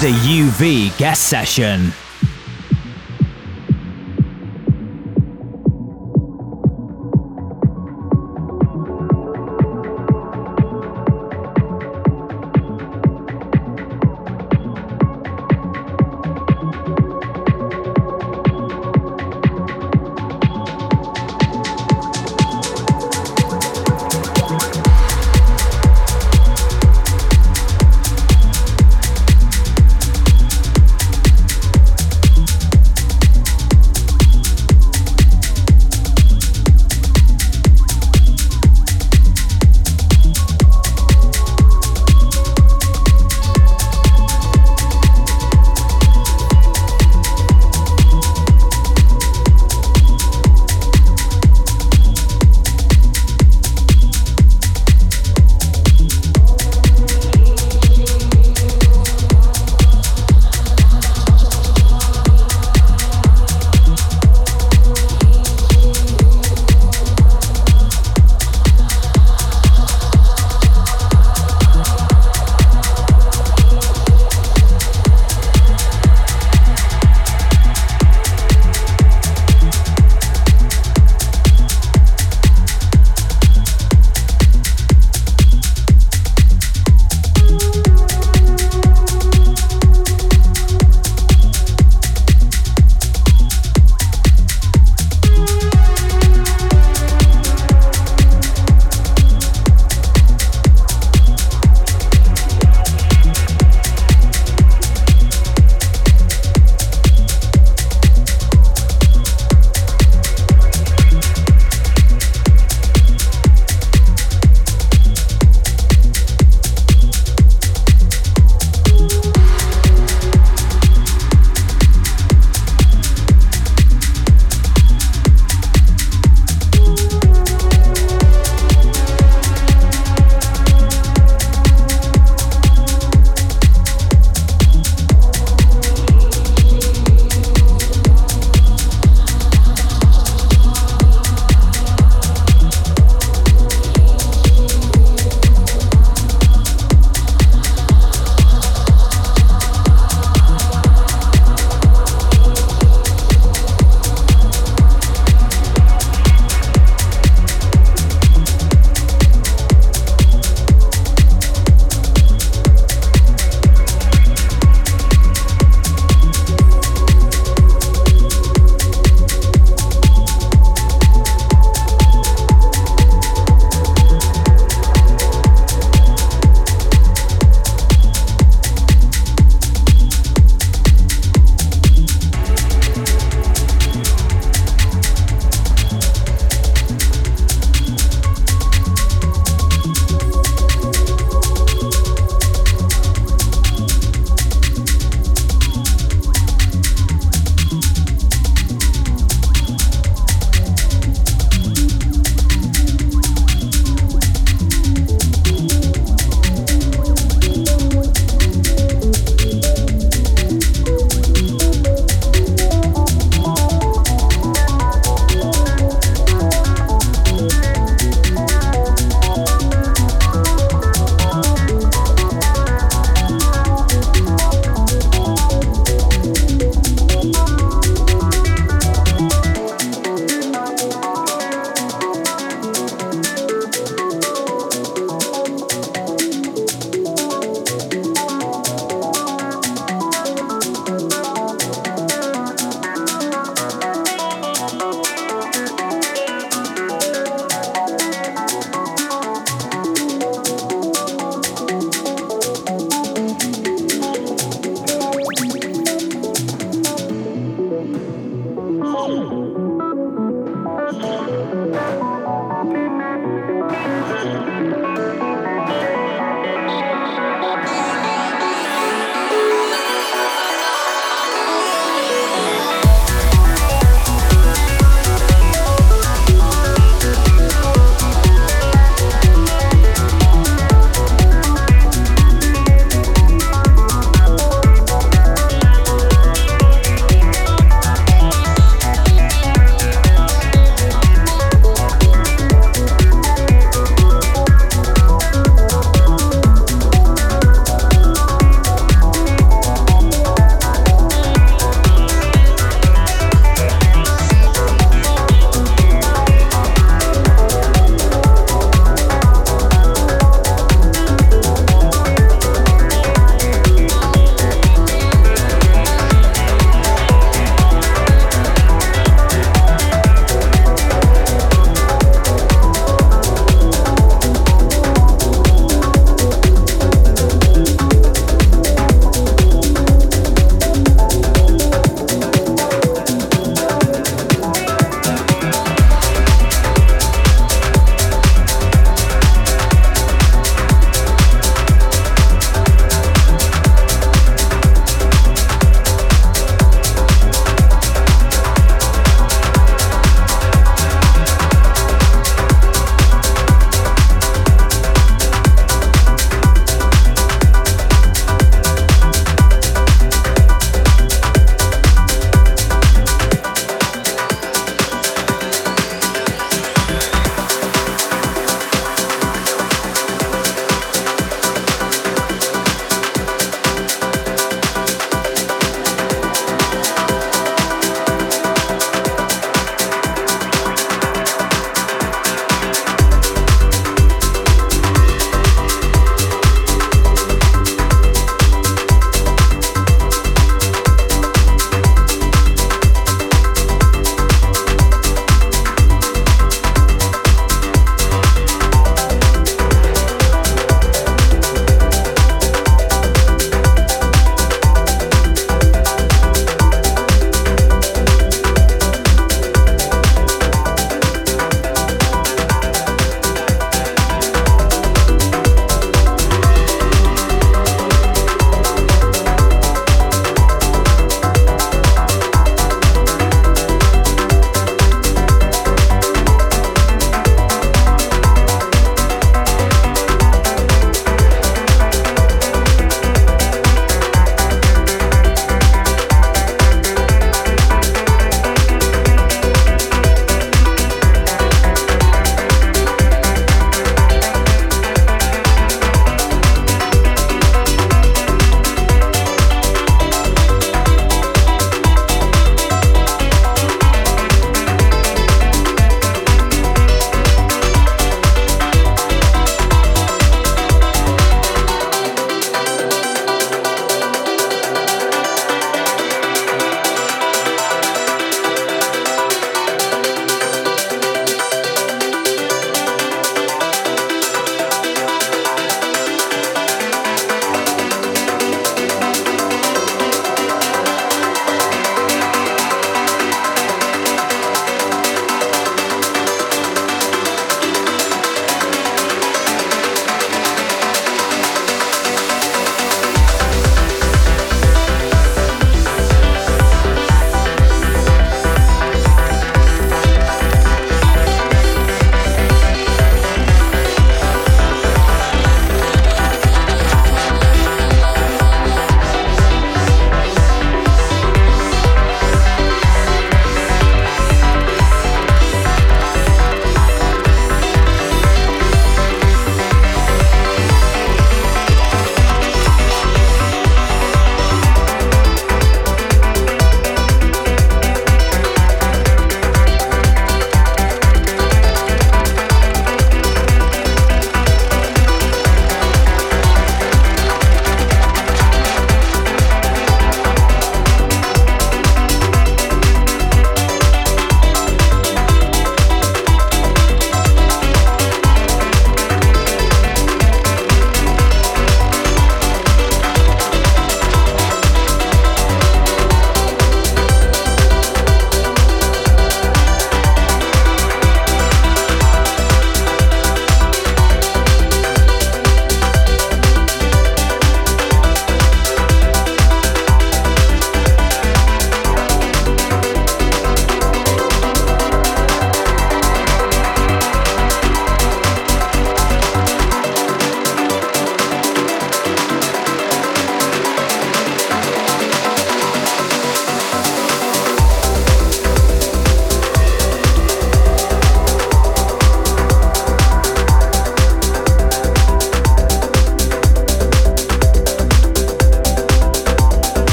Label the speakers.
Speaker 1: the UV guest session.